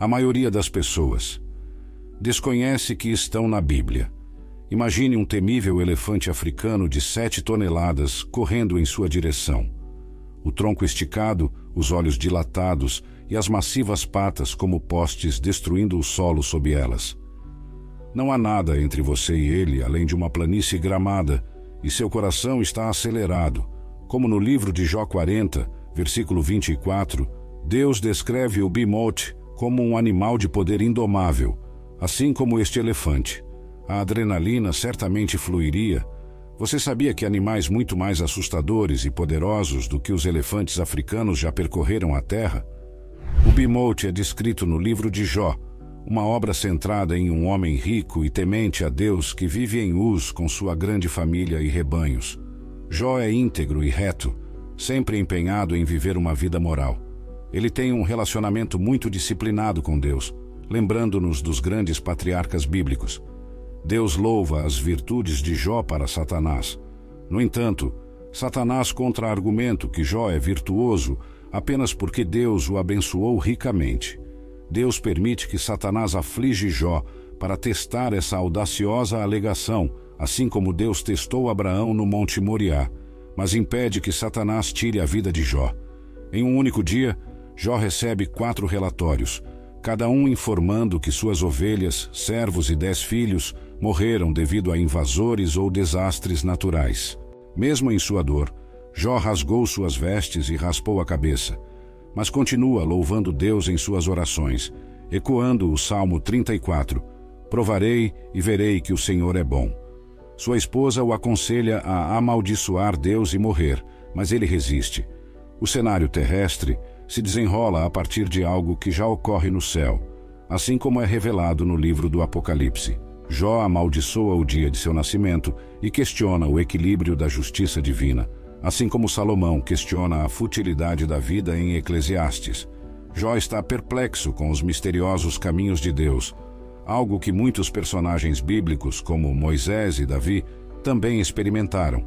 A maioria das pessoas desconhece que estão na Bíblia. Imagine um temível elefante africano de sete toneladas correndo em sua direção. O tronco esticado, os olhos dilatados e as massivas patas como postes destruindo o solo sob elas. Não há nada entre você e ele além de uma planície gramada, e seu coração está acelerado. Como no livro de Jó 40, versículo 24, Deus descreve o bimote como um animal de poder indomável, assim como este elefante. A adrenalina certamente fluiria. Você sabia que animais muito mais assustadores e poderosos do que os elefantes africanos já percorreram a Terra? O bimote é descrito no livro de Jó, uma obra centrada em um homem rico e temente a Deus que vive em Uz com sua grande família e rebanhos. Jó é íntegro e reto, sempre empenhado em viver uma vida moral. Ele tem um relacionamento muito disciplinado com Deus, lembrando-nos dos grandes patriarcas bíblicos. Deus louva as virtudes de Jó para Satanás. No entanto, Satanás contra-argumento que Jó é virtuoso apenas porque Deus o abençoou ricamente. Deus permite que Satanás aflige Jó para testar essa audaciosa alegação, assim como Deus testou Abraão no Monte Moriá, mas impede que Satanás tire a vida de Jó. Em um único dia, Jó recebe quatro relatórios, cada um informando que suas ovelhas, servos e dez filhos morreram devido a invasores ou desastres naturais. Mesmo em sua dor, Jó rasgou suas vestes e raspou a cabeça, mas continua louvando Deus em suas orações, ecoando o Salmo 34: Provarei e verei que o Senhor é bom. Sua esposa o aconselha a amaldiçoar Deus e morrer, mas ele resiste. O cenário terrestre se desenrola a partir de algo que já ocorre no céu, assim como é revelado no livro do Apocalipse. Jó amaldiçoa o dia de seu nascimento e questiona o equilíbrio da justiça divina, assim como Salomão questiona a futilidade da vida em Eclesiastes. Jó está perplexo com os misteriosos caminhos de Deus, algo que muitos personagens bíblicos, como Moisés e Davi, também experimentaram.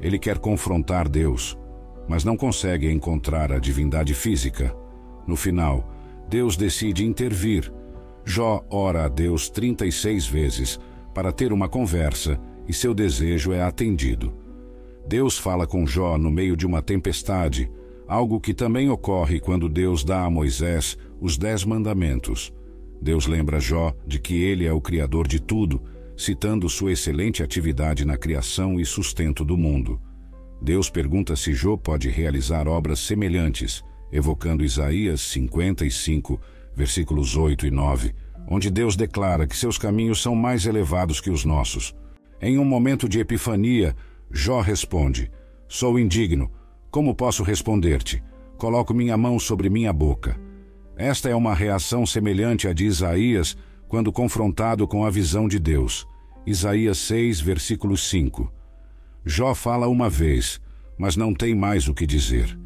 Ele quer confrontar Deus, mas não consegue encontrar a divindade física. No final, Deus decide intervir. Jó ora a Deus 36 vezes para ter uma conversa e seu desejo é atendido. Deus fala com Jó no meio de uma tempestade, algo que também ocorre quando Deus dá a Moisés os Dez Mandamentos. Deus lembra Jó de que ele é o Criador de tudo, citando sua excelente atividade na criação e sustento do mundo. Deus pergunta se Jó pode realizar obras semelhantes, evocando Isaías 55, versículos 8 e 9, onde Deus declara que seus caminhos são mais elevados que os nossos. Em um momento de epifania, Jó responde: Sou indigno. Como posso responder-te? Coloco minha mão sobre minha boca. Esta é uma reação semelhante à de Isaías quando confrontado com a visão de Deus. Isaías 6, versículo 5. Jó fala uma vez, mas não tem mais o que dizer.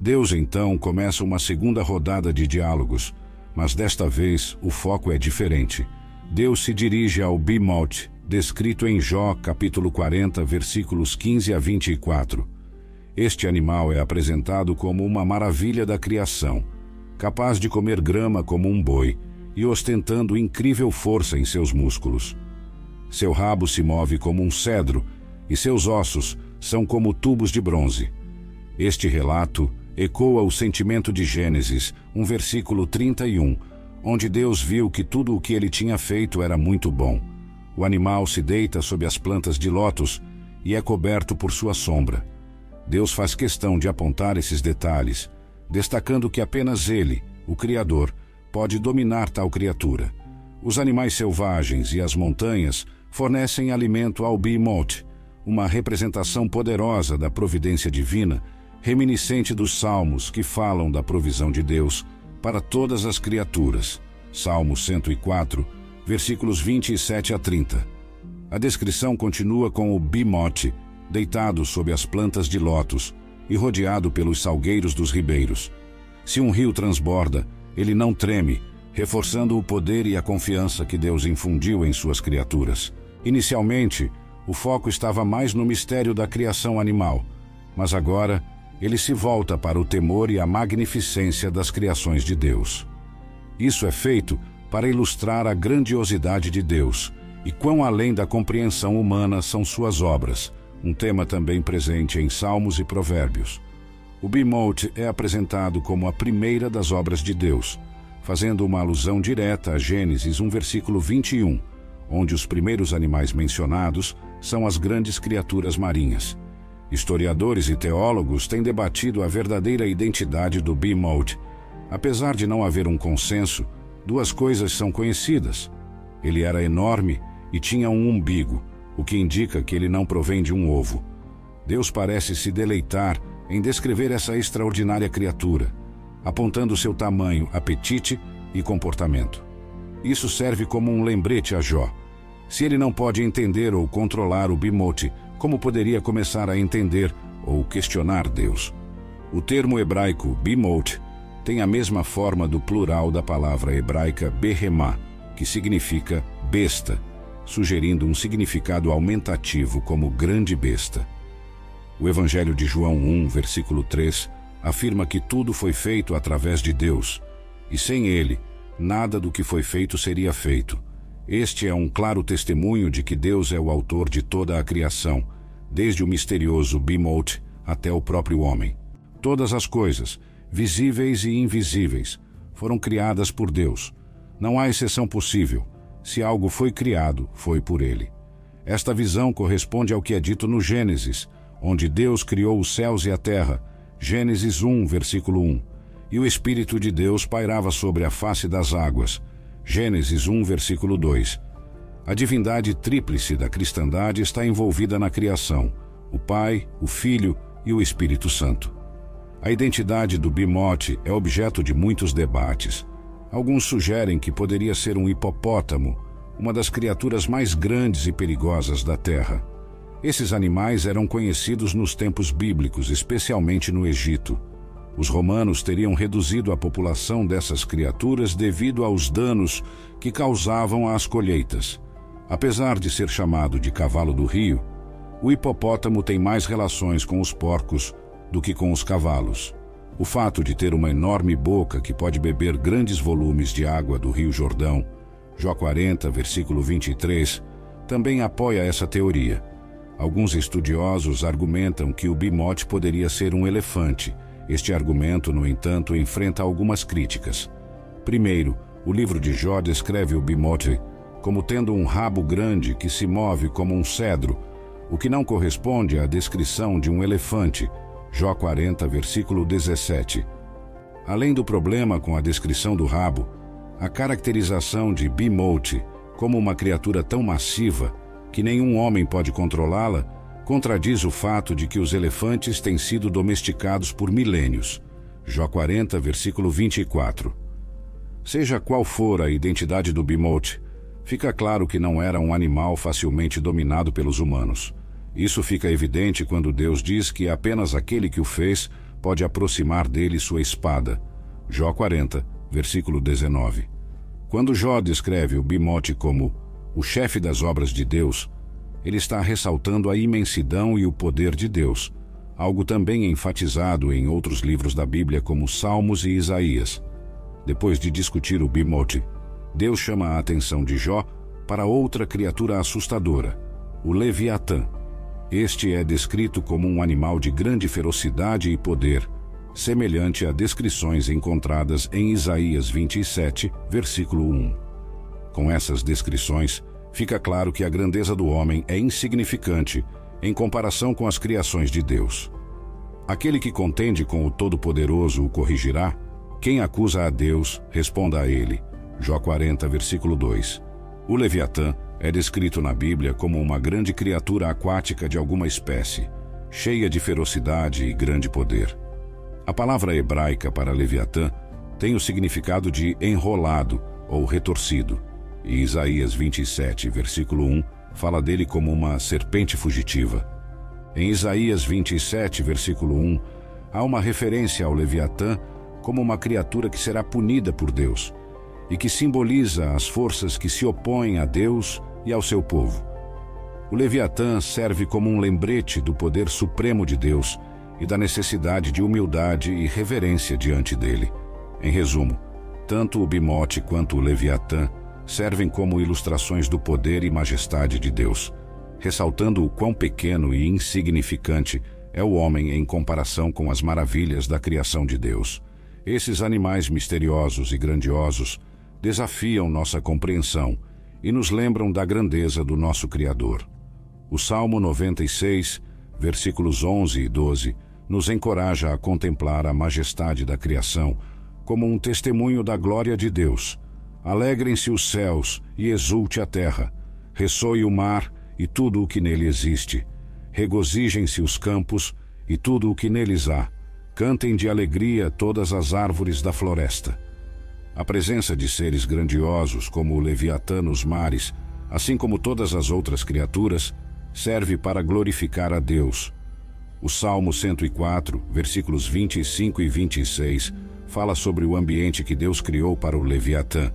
Deus então começa uma segunda rodada de diálogos, mas desta vez o foco é diferente. Deus se dirige ao Bimot, descrito em Jó, capítulo 40, versículos 15 a 24. Este animal é apresentado como uma maravilha da criação, capaz de comer grama como um boi e ostentando incrível força em seus músculos. Seu rabo se move como um cedro e seus ossos são como tubos de bronze. Este relato ecoa o sentimento de Gênesis, um versículo 31, onde Deus viu que tudo o que ele tinha feito era muito bom. O animal se deita sob as plantas de lótus e é coberto por sua sombra. Deus faz questão de apontar esses detalhes, destacando que apenas ele, o Criador, pode dominar tal criatura. Os animais selvagens e as montanhas fornecem alimento ao Behemoth, uma representação poderosa da providência divina, reminiscente dos salmos que falam da provisão de Deus para todas as criaturas. Salmo 104, versículos 27 a 30. A descrição continua com o bimote, deitado sob as plantas de lótus e rodeado pelos salgueiros dos ribeiros. Se um rio transborda, ele não treme, reforçando o poder e a confiança que Deus infundiu em suas criaturas. Inicialmente, o foco estava mais no mistério da criação animal, mas agora ele se volta para o temor e a magnificência das criações de Deus. Isso é feito para ilustrar a grandiosidade de Deus e quão além da compreensão humana são suas obras, um tema também presente em Salmos e Provérbios. O Bimote é apresentado como a primeira das obras de Deus, fazendo uma alusão direta a Gênesis 1 versículo 21, onde os primeiros animais mencionados são as grandes criaturas marinhas. Historiadores e teólogos têm debatido a verdadeira identidade do Bimote. Apesar de não haver um consenso, duas coisas são conhecidas. Ele era enorme e tinha um umbigo, o que indica que ele não provém de um ovo. Deus parece se deleitar em descrever essa extraordinária criatura, apontando seu tamanho, apetite e comportamento. Isso serve como um lembrete a Jó. Se ele não pode entender ou controlar o bimote, como poderia começar a entender ou questionar Deus? O termo hebraico bimote tem a mesma forma do plural da palavra hebraica behemá, que significa besta, sugerindo um significado aumentativo como grande besta. O Evangelho de João 1, versículo 3, afirma que tudo foi feito através de Deus, e sem ele, nada do que foi feito seria feito. Este é um claro testemunho de que Deus é o autor de toda a criação, desde o misterioso Bimote até o próprio homem. Todas as coisas, visíveis e invisíveis, foram criadas por Deus. Não há exceção possível. Se algo foi criado, foi por ele. Esta visão corresponde ao que é dito no Gênesis, onde Deus criou os céus e a terra. Gênesis 1, versículo 1. E o Espírito de Deus pairava sobre a face das águas. Gênesis 1, versículo 2. A divindade tríplice da cristandade está envolvida na criação: o Pai, o Filho e o Espírito Santo. A identidade do bimote é objeto de muitos debates. Alguns sugerem que poderia ser um hipopótamo, uma das criaturas mais grandes e perigosas da Terra. Esses animais eram conhecidos nos tempos bíblicos, especialmente no Egito. Os romanos teriam reduzido a população dessas criaturas devido aos danos que causavam às colheitas. Apesar de ser chamado de cavalo do rio, o hipopótamo tem mais relações com os porcos do que com os cavalos. O fato de ter uma enorme boca que pode beber grandes volumes de água do Rio Jordão, Jó 40, versículo 23, também apoia essa teoria. Alguns estudiosos argumentam que o bimote poderia ser um elefante. Este argumento, no entanto, enfrenta algumas críticas. Primeiro, o livro de Jó descreve o bimote como tendo um rabo grande que se move como um cedro, o que não corresponde à descrição de um elefante, Jó 40, versículo 17. Além do problema com a descrição do rabo, a caracterização de Bimote como uma criatura tão massiva que nenhum homem pode controlá-la contradiz o fato de que os elefantes têm sido domesticados por milênios. Jó 40, versículo 24. Seja qual for a identidade do Bimote, fica claro que não era um animal facilmente dominado pelos humanos. Isso fica evidente quando Deus diz que apenas aquele que o fez pode aproximar dele sua espada. Jó 40, versículo 19. Quando Jó descreve o Bimote como o chefe das obras de Deus, ele está ressaltando a imensidão e o poder de Deus, algo também enfatizado em outros livros da Bíblia como Salmos e Isaías. Depois de discutir o Bimote, Deus chama a atenção de Jó para outra criatura assustadora, o Leviatã, este é descrito como um animal de grande ferocidade e poder, semelhante a descrições encontradas em Isaías 27, versículo 1. Com essas descrições, fica claro que a grandeza do homem é insignificante em comparação com as criações de Deus. Aquele que contende com o Todo-Poderoso o corrigirá. Quem acusa a Deus, responda a ele. Jó 40, versículo 2. O Leviatã é descrito na Bíblia como uma grande criatura aquática de alguma espécie, cheia de ferocidade e grande poder. A palavra hebraica para Leviatã tem o significado de enrolado ou retorcido, e Isaías 27, versículo 1, fala dele como uma serpente fugitiva. Em Isaías 27, versículo 1, há uma referência ao Leviatã como uma criatura que será punida por Deus e que simboliza as forças que se opõem a Deus e ao seu povo. O Leviatã serve como um lembrete do poder supremo de Deus e da necessidade de humildade e reverência diante dele. Em resumo, Tanto o Bimote quanto o Leviatã servem como ilustrações do poder e majestade de Deus, ressaltando o quão pequeno e insignificante é o homem em comparação com as maravilhas da criação de Deus. Esses animais misteriosos e grandiosos desafiam nossa compreensão e nos lembram da grandeza do nosso Criador. O Salmo 96, versículos 11 e 12, nos encoraja a contemplar a majestade da criação como um testemunho da glória de Deus. Alegrem-se os céus e exulte a terra, ressoe o mar e tudo o que nele existe. Regozijem-se os campos e tudo o que neles há. Cantem de alegria todas as árvores da floresta. A presença de seres grandiosos como o Leviatã nos mares, assim como todas as outras criaturas, serve para glorificar a Deus. O Salmo 104, versículos 25 e 26, fala sobre o ambiente que Deus criou para o Leviatã,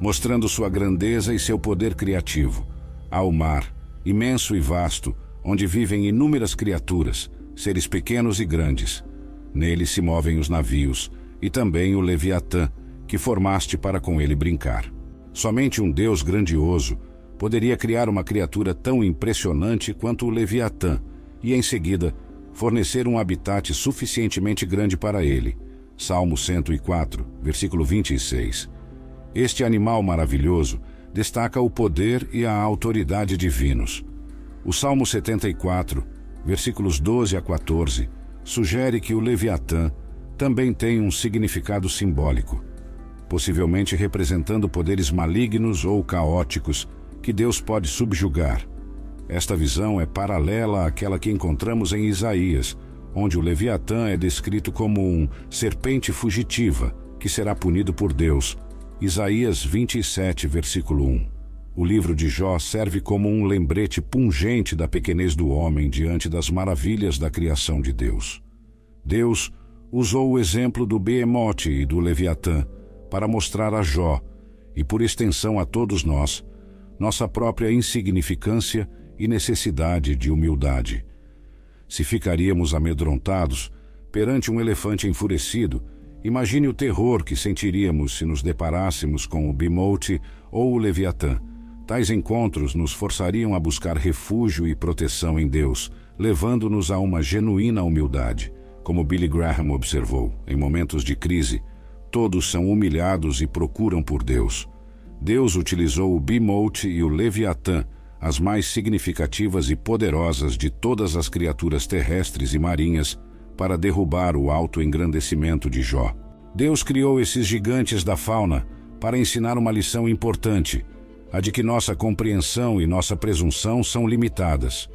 mostrando sua grandeza e seu poder criativo. Há o mar, imenso e vasto, onde vivem inúmeras criaturas, seres pequenos e grandes. Nele se movem os navios, e também o Leviatã, que formaste para com ele brincar. Somente um Deus grandioso poderia criar uma criatura tão impressionante quanto o Leviatã e, em seguida, fornecer um habitat suficientemente grande para ele. Salmo 104, versículo 26. Este animal maravilhoso destaca o poder e a autoridade divinos. O Salmo 74, versículos 12 a 14, sugere que o Leviatã também tem um significado simbólico, possivelmente representando poderes malignos ou caóticos que Deus pode subjugar. Esta visão é paralela àquela que encontramos em Isaías, onde o Leviatã é descrito como um serpente fugitiva que será punido por Deus. Isaías 27, versículo 1. O livro de Jó serve como um lembrete pungente da pequenez do homem diante das maravilhas da criação de Deus. Deus usou o exemplo do Behemote e do Leviatã para mostrar a Jó, e por extensão a todos nós, nossa própria insignificância e necessidade de humildade se ficaríamos amedrontados perante um elefante enfurecido, imagine o terror que sentiríamos se nos deparássemos com o Bimote ou o Leviatã. Tais encontros nos forçariam a buscar refúgio e proteção em Deus, levando-nos a uma genuína humildade. Como Billy Graham observou, em momentos de crise, todos são humilhados e procuram por Deus. Deus utilizou o Bimote e o Leviatã as mais significativas e poderosas de todas as criaturas terrestres e marinhas, para derrubar o alto engrandecimento de Jó. Deus criou esses gigantes da fauna para ensinar uma lição importante, a de que nossa compreensão e nossa presunção são limitadas.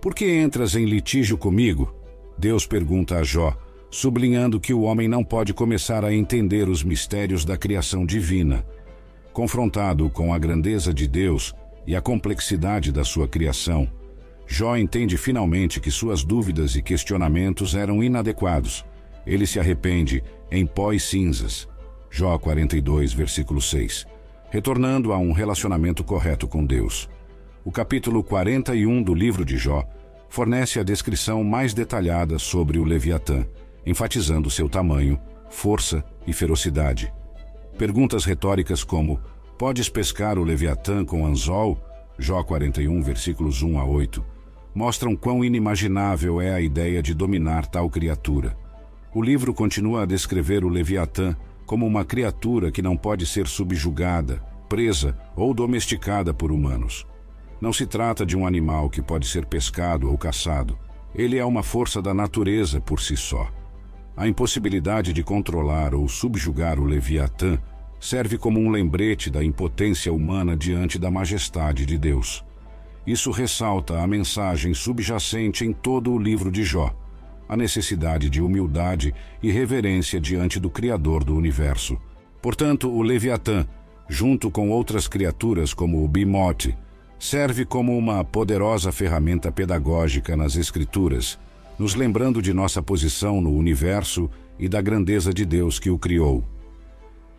Por que entras em litígio comigo? Deus pergunta a Jó, sublinhando que o homem não pode começar a entender os mistérios da criação divina. Confrontado com a grandeza de Deus, e a complexidade da sua criação, Jó entende finalmente que suas dúvidas e questionamentos eram inadequados. Ele se arrepende em pó e cinzas. Jó 42, versículo 6. Retornando a um relacionamento correto com Deus. O capítulo 41 do livro de Jó fornece a descrição mais detalhada sobre o Leviatã, enfatizando seu tamanho, força e ferocidade. Perguntas retóricas como Podes pescar o Leviatã com anzol? Jó 41, versículos 1 a 8, mostram quão inimaginável é a ideia de dominar tal criatura. O livro continua a descrever o Leviatã como uma criatura que não pode ser subjugada, presa ou domesticada por humanos. Não se trata de um animal que pode ser pescado ou caçado. Ele é uma força da natureza por si só. A impossibilidade de controlar ou subjugar o Leviatã serve como um lembrete da impotência humana diante da majestade de Deus. Isso ressalta a mensagem subjacente em todo o livro de Jó, a necessidade de humildade e reverência diante do Criador do universo. Portanto, o Leviatã, junto com outras criaturas como o Bimote, serve como uma poderosa ferramenta pedagógica nas Escrituras, nos lembrando de nossa posição no universo e da grandeza de Deus que o criou.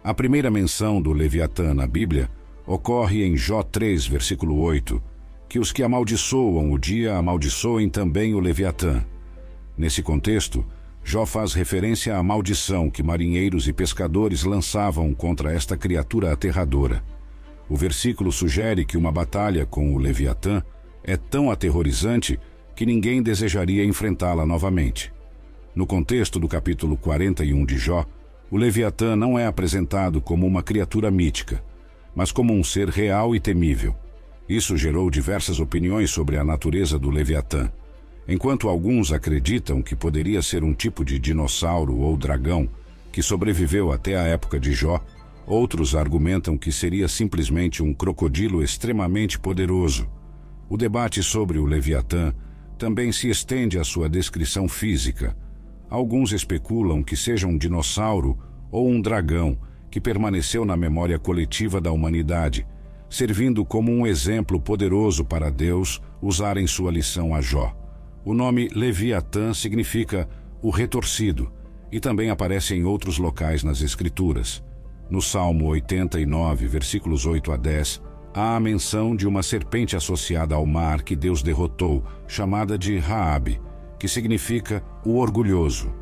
A primeira menção do Leviatã na Bíblia ocorre em Jó 3, versículo 8, que os que amaldiçoam o dia amaldiçoem também o Leviatã. Nesse contexto, Jó faz referência à maldição que marinheiros e pescadores lançavam contra esta criatura aterradora. O versículo sugere que uma batalha com o Leviatã é tão aterrorizante que ninguém desejaria enfrentá-la novamente. No contexto do capítulo 41 de Jó, o Leviatã não é apresentado como uma criatura mítica, mas como um ser real e temível. Isso gerou diversas opiniões sobre a natureza do Leviatã. Enquanto alguns acreditam que poderia ser um tipo de dinossauro ou dragão que sobreviveu até a época de Jó, outros argumentam que seria simplesmente um crocodilo extremamente poderoso. O debate sobre o Leviatã também se estende à sua descrição física. Alguns especulam que seja um dinossauro ou um dragão que permaneceu na memória coletiva da humanidade, servindo como um exemplo poderoso para Deus usar em sua lição a Jó. O nome Leviatã significa o retorcido e também aparece em outros locais nas Escrituras. No Salmo 89, versículos 8 a 10, há a menção de uma serpente associada ao mar que Deus derrotou, chamada de Raabe, que significa o orgulhoso.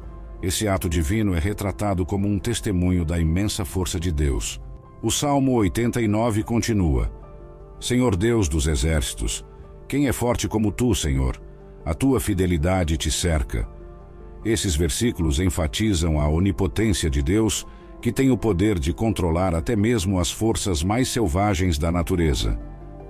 Esse ato divino é retratado como um testemunho da imensa força de Deus. O Salmo 89 continua: Senhor Deus dos exércitos, quem é forte como tu, Senhor? A tua fidelidade te cerca. Esses versículos enfatizam a onipotência de Deus que tem o poder de controlar até mesmo as forças mais selvagens da natureza.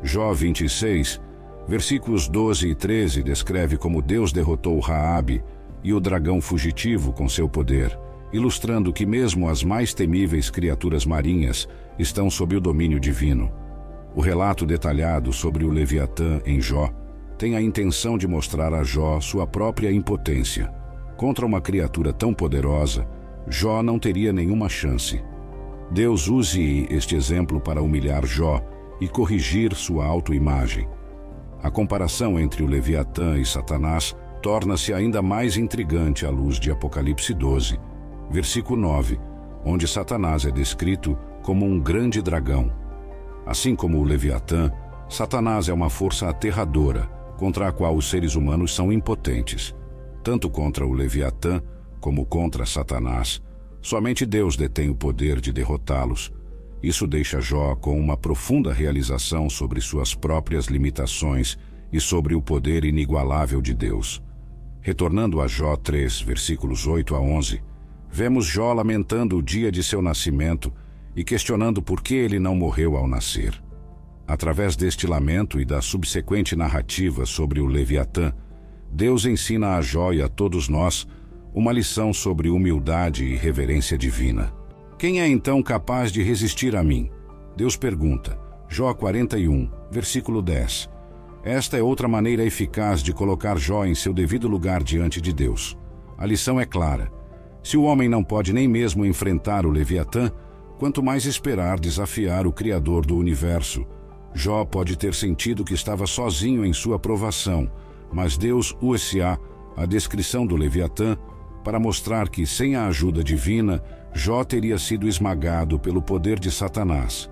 Jó 26, versículos 12 e 13 descreve como Deus derrotou Raabe e o dragão fugitivo com seu poder, ilustrando que mesmo as mais temíveis criaturas marinhas estão sob o domínio divino. O relato detalhado sobre o Leviatã em Jó tem a intenção de mostrar a Jó sua própria impotência. Contra uma criatura tão poderosa, Jó não teria nenhuma chance. Deus use este exemplo para humilhar Jó e corrigir sua autoimagem. A comparação entre o Leviatã e Satanás torna-se ainda mais intrigante à luz de Apocalipse 12, versículo 9, onde Satanás é descrito como um grande dragão. Assim como o Leviatã, Satanás é uma força aterradora contra a qual os seres humanos são impotentes, tanto contra o Leviatã como contra Satanás, somente Deus detém o poder de derrotá-los. Isso deixa Jó com uma profunda realização sobre suas próprias limitações e sobre o poder inigualável de Deus. Retornando a Jó 3, versículos 8 a 11, vemos Jó lamentando o dia de seu nascimento e questionando por que ele não morreu ao nascer. Através deste lamento e da subsequente narrativa sobre o Leviatã, Deus ensina a Jó e a todos nós uma lição sobre humildade e reverência divina. Quem é então capaz de resistir a mim? Deus pergunta. Jó 41, versículo 10. Esta é outra maneira eficaz de colocar Jó em seu devido lugar diante de Deus. A lição é clara. Se o homem não pode nem mesmo enfrentar o Leviatã, quanto mais esperar desafiar o Criador do universo. Jó pode ter sentido que estava sozinho em sua provação, mas Deus o-se-á, a descrição do Leviatã, para mostrar que, sem a ajuda divina, Jó teria sido esmagado pelo poder de Satanás.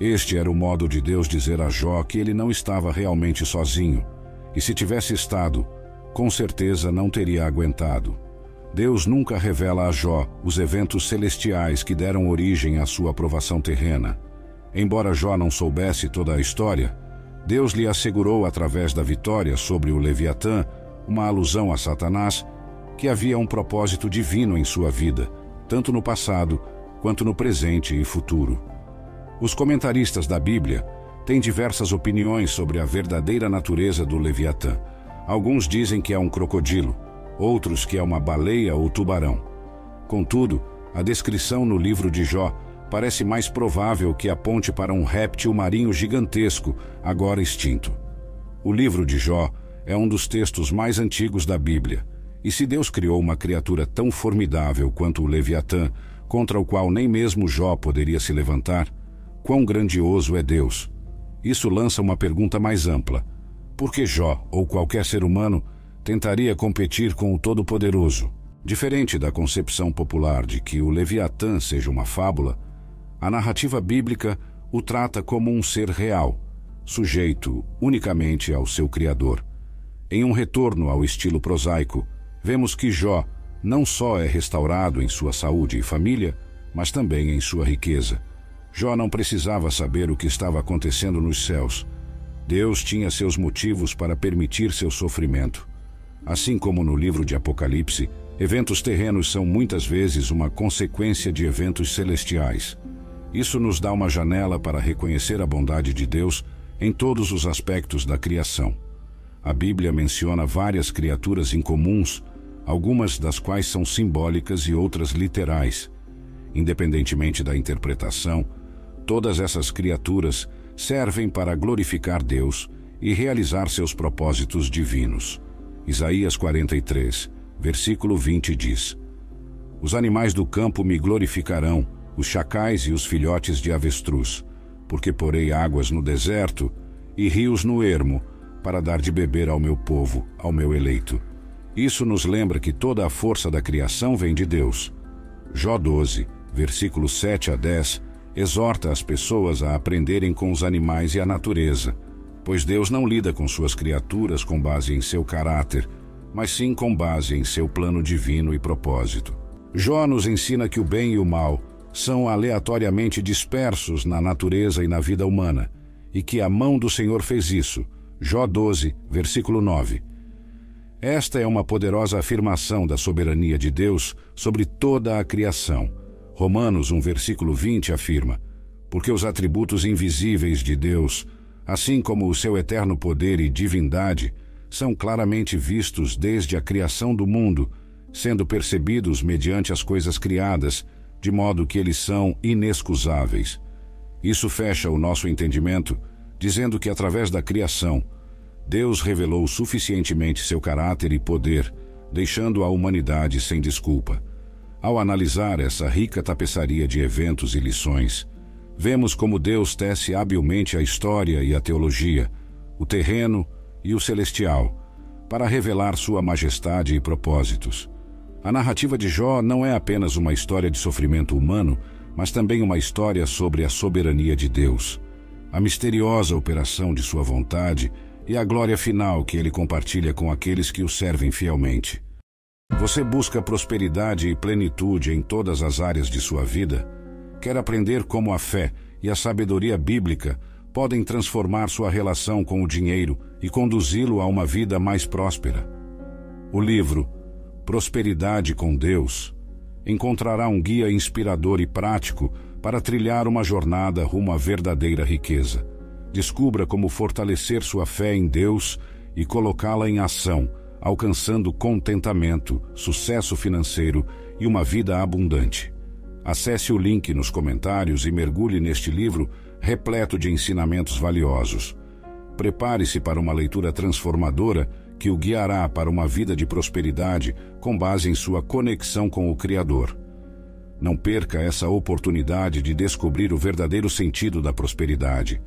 Este era o modo de Deus dizer a Jó que ele não estava realmente sozinho, e se tivesse estado, com certeza não teria aguentado. Deus nunca revela a Jó os eventos celestiais que deram origem à sua aprovação terrena. Embora Jó não soubesse toda a história, Deus lhe assegurou através da vitória sobre o Leviatã uma alusão a Satanás que havia um propósito divino em sua vida, tanto no passado quanto no presente e futuro. Os comentaristas da Bíblia têm diversas opiniões sobre a verdadeira natureza do Leviatã. Alguns dizem que é um crocodilo, outros que é uma baleia ou tubarão. Contudo, a descrição no livro de Jó parece mais provável que aponte para um réptil marinho gigantesco, agora extinto. O livro de Jó é um dos textos mais antigos da Bíblia e se Deus criou uma criatura tão formidável quanto o Leviatã, contra o qual nem mesmo Jó poderia se levantar, quão grandioso é Deus? Isso lança uma pergunta mais ampla. Por que Jó, ou qualquer ser humano, tentaria competir com o Todo-Poderoso? Diferente da concepção popular de que o Leviatã seja uma fábula, a narrativa bíblica o trata como um ser real, sujeito unicamente ao seu Criador. Em um retorno ao estilo prosaico, vemos que Jó, não só é restaurado em sua saúde e família, mas também em sua riqueza. Jó não precisava saber o que estava acontecendo nos céus. Deus tinha seus motivos para permitir seu sofrimento. Assim como no livro de Apocalipse, eventos terrenos são muitas vezes uma consequência de eventos celestiais. Isso nos dá uma janela para reconhecer a bondade de Deus em todos os aspectos da criação. A Bíblia menciona várias criaturas incomuns, algumas das quais são simbólicas e outras literais. Independentemente da interpretação, todas essas criaturas servem para glorificar Deus e realizar seus propósitos divinos. Isaías 43, versículo 20 diz: Os animais do campo me glorificarão, os chacais e os filhotes de avestruz, porque porei águas no deserto e rios no ermo, para dar de beber ao meu povo, ao meu eleito. Isso nos lembra que toda a força da criação vem de Deus. Jó 12, versículos 7 a 10, exorta as pessoas a aprenderem com os animais e a natureza, pois Deus não lida com suas criaturas com base em seu caráter, mas sim com base em seu plano divino e propósito. Jó nos ensina que o bem e o mal são aleatoriamente dispersos na natureza e na vida humana, e que a mão do Senhor fez isso. Jó 12, versículo 9. Esta é uma poderosa afirmação da soberania de Deus sobre toda a criação. Romanos 1, versículo 20 afirma: Porque os atributos invisíveis de Deus, assim como o seu eterno poder e divindade, são claramente vistos desde a criação do mundo, sendo percebidos mediante as coisas criadas, de modo que eles são inexcusáveis. Isso fecha o nosso entendimento, dizendo que através da criação, Deus revelou suficientemente seu caráter e poder, deixando a humanidade sem desculpa. Ao analisar essa rica tapeçaria de eventos e lições, vemos como Deus tece habilmente a história e a teologia, o terreno e o celestial, para revelar sua majestade e propósitos. A narrativa de Jó não é apenas uma história de sofrimento humano, mas também uma história sobre a soberania de Deus, a misteriosa operação de sua vontade e a glória final que ele compartilha com aqueles que o servem fielmente. Você busca prosperidade e plenitude em todas as áreas de sua vida? Quer aprender como a fé e a sabedoria bíblica podem transformar sua relação com o dinheiro e conduzi-lo a uma vida mais próspera? O livro Prosperidade com Deus encontrará um guia inspirador e prático para trilhar uma jornada rumo à verdadeira riqueza. Descubra como fortalecer sua fé em Deus e colocá-la em ação, alcançando contentamento, sucesso financeiro e uma vida abundante. Acesse o link nos comentários e mergulhe neste livro repleto de ensinamentos valiosos. Prepare-se para uma leitura transformadora que o guiará para uma vida de prosperidade com base em sua conexão com o Criador. Não perca essa oportunidade de descobrir o verdadeiro sentido da prosperidade.